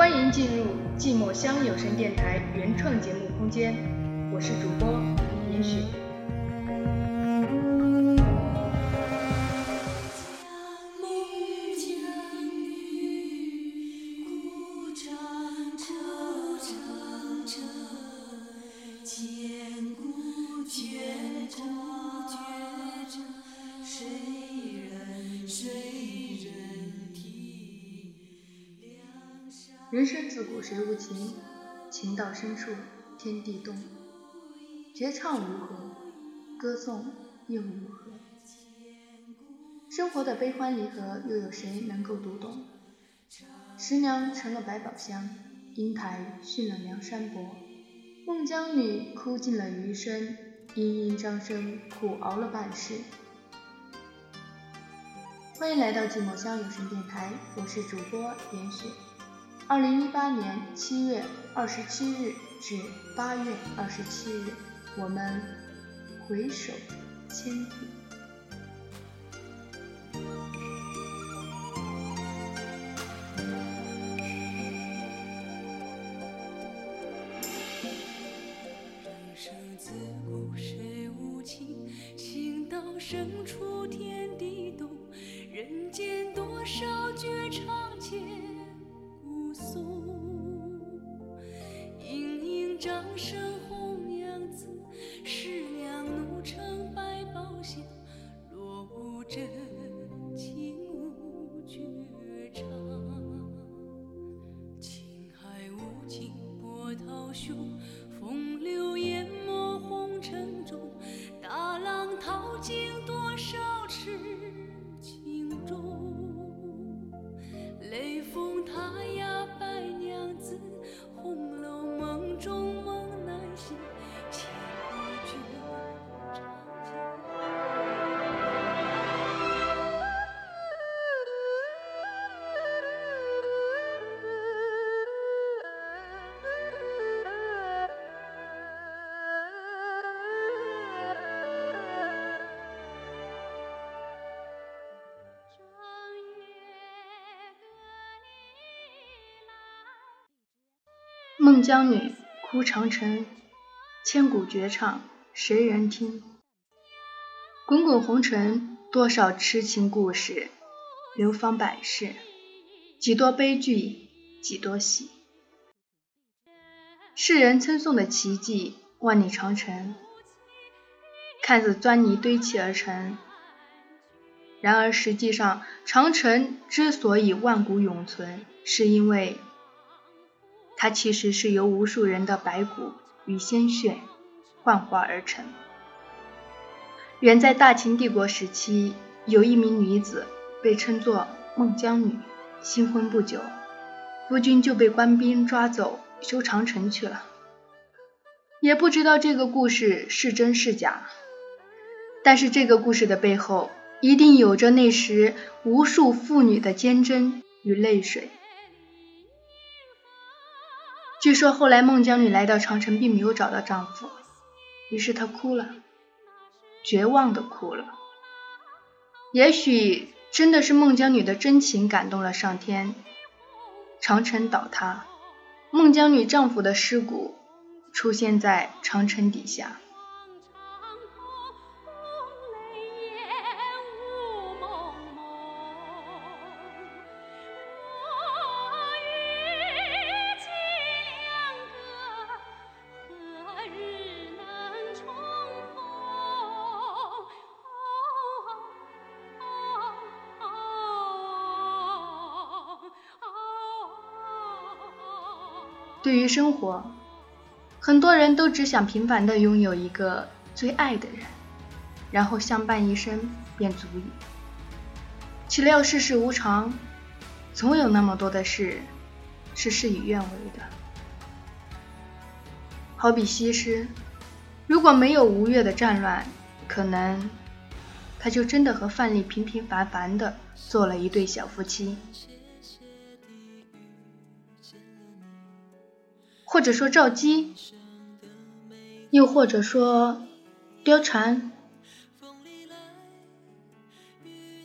欢迎进入寂寞乡有声电台原创节目空间，我是主播林雪。人生自古谁无情？情到深处天地动。绝唱如何？歌颂又如何？生活的悲欢离合，又有谁能够读懂？十娘成了百宝箱，英台殉了梁山伯，孟姜女哭尽了余生，殷殷张生苦熬了半世。欢迎来到寂寞乡有声电台，我是主播严雪。二零一八年七月二十七日至八月二十七日，我们回首千里。人生自古谁无情？情到深处掌声红娘子，十娘怒撑百宝箱，落无真情无绝唱。情海无尽波涛汹，风流淹没红尘中，大浪淘尽多少痴情种。雷峰塔孟姜女哭长城，千古绝唱谁人听？滚滚红尘，多少痴情故事，流芳百世，几多悲剧，几多喜。世人称颂的奇迹，万里长城，看似砖泥堆砌而成，然而实际上，长城之所以万古永存，是因为。它其实是由无数人的白骨与鲜血幻化而成。远在大秦帝国时期，有一名女子被称作孟姜女，新婚不久，夫君就被官兵抓走修长城去了。也不知道这个故事是真是假，但是这个故事的背后，一定有着那时无数妇女的坚贞与泪水。据说后来孟姜女来到长城，并没有找到丈夫，于是她哭了，绝望的哭了。也许真的是孟姜女的真情感动了上天，长城倒塌，孟姜女丈夫的尸骨出现在长城底下。对于生活，很多人都只想平凡的拥有一个最爱的人，然后相伴一生便足矣。岂料世事无常，总有那么多的事是事与愿违的。好比西施，如果没有吴越的战乱，可能他就真的和范蠡平平凡凡的做了一对小夫妻。或者说赵姬，又或者说貂蝉。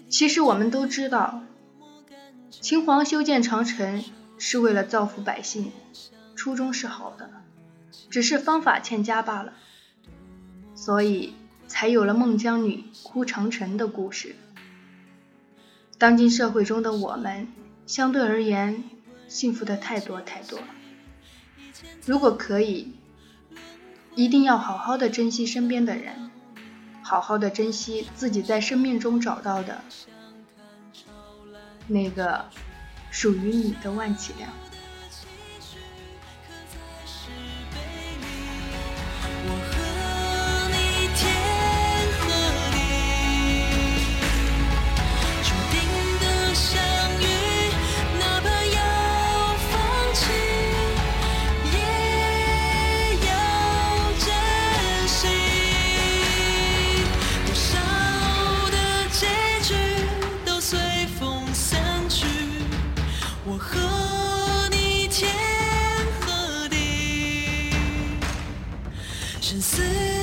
其实我们都知道，秦皇修建长城是为了造福百姓，初衷是好的，只是方法欠佳罢了，所以才有了孟姜女哭长城的故事。当今社会中的我们，相对而言，幸福的太多太多。如果可以，一定要好好的珍惜身边的人，好好的珍惜自己在生命中找到的那个属于你的万绮良。风散去我和你天和地生死